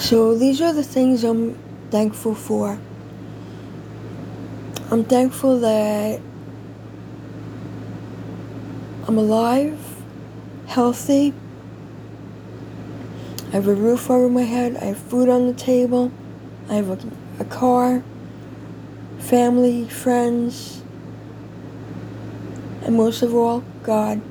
So these are the things I'm thankful for. I'm thankful that I'm alive, healthy. I have a roof over my head. I have food on the table. I have a, a car, family, friends, and most of all, God.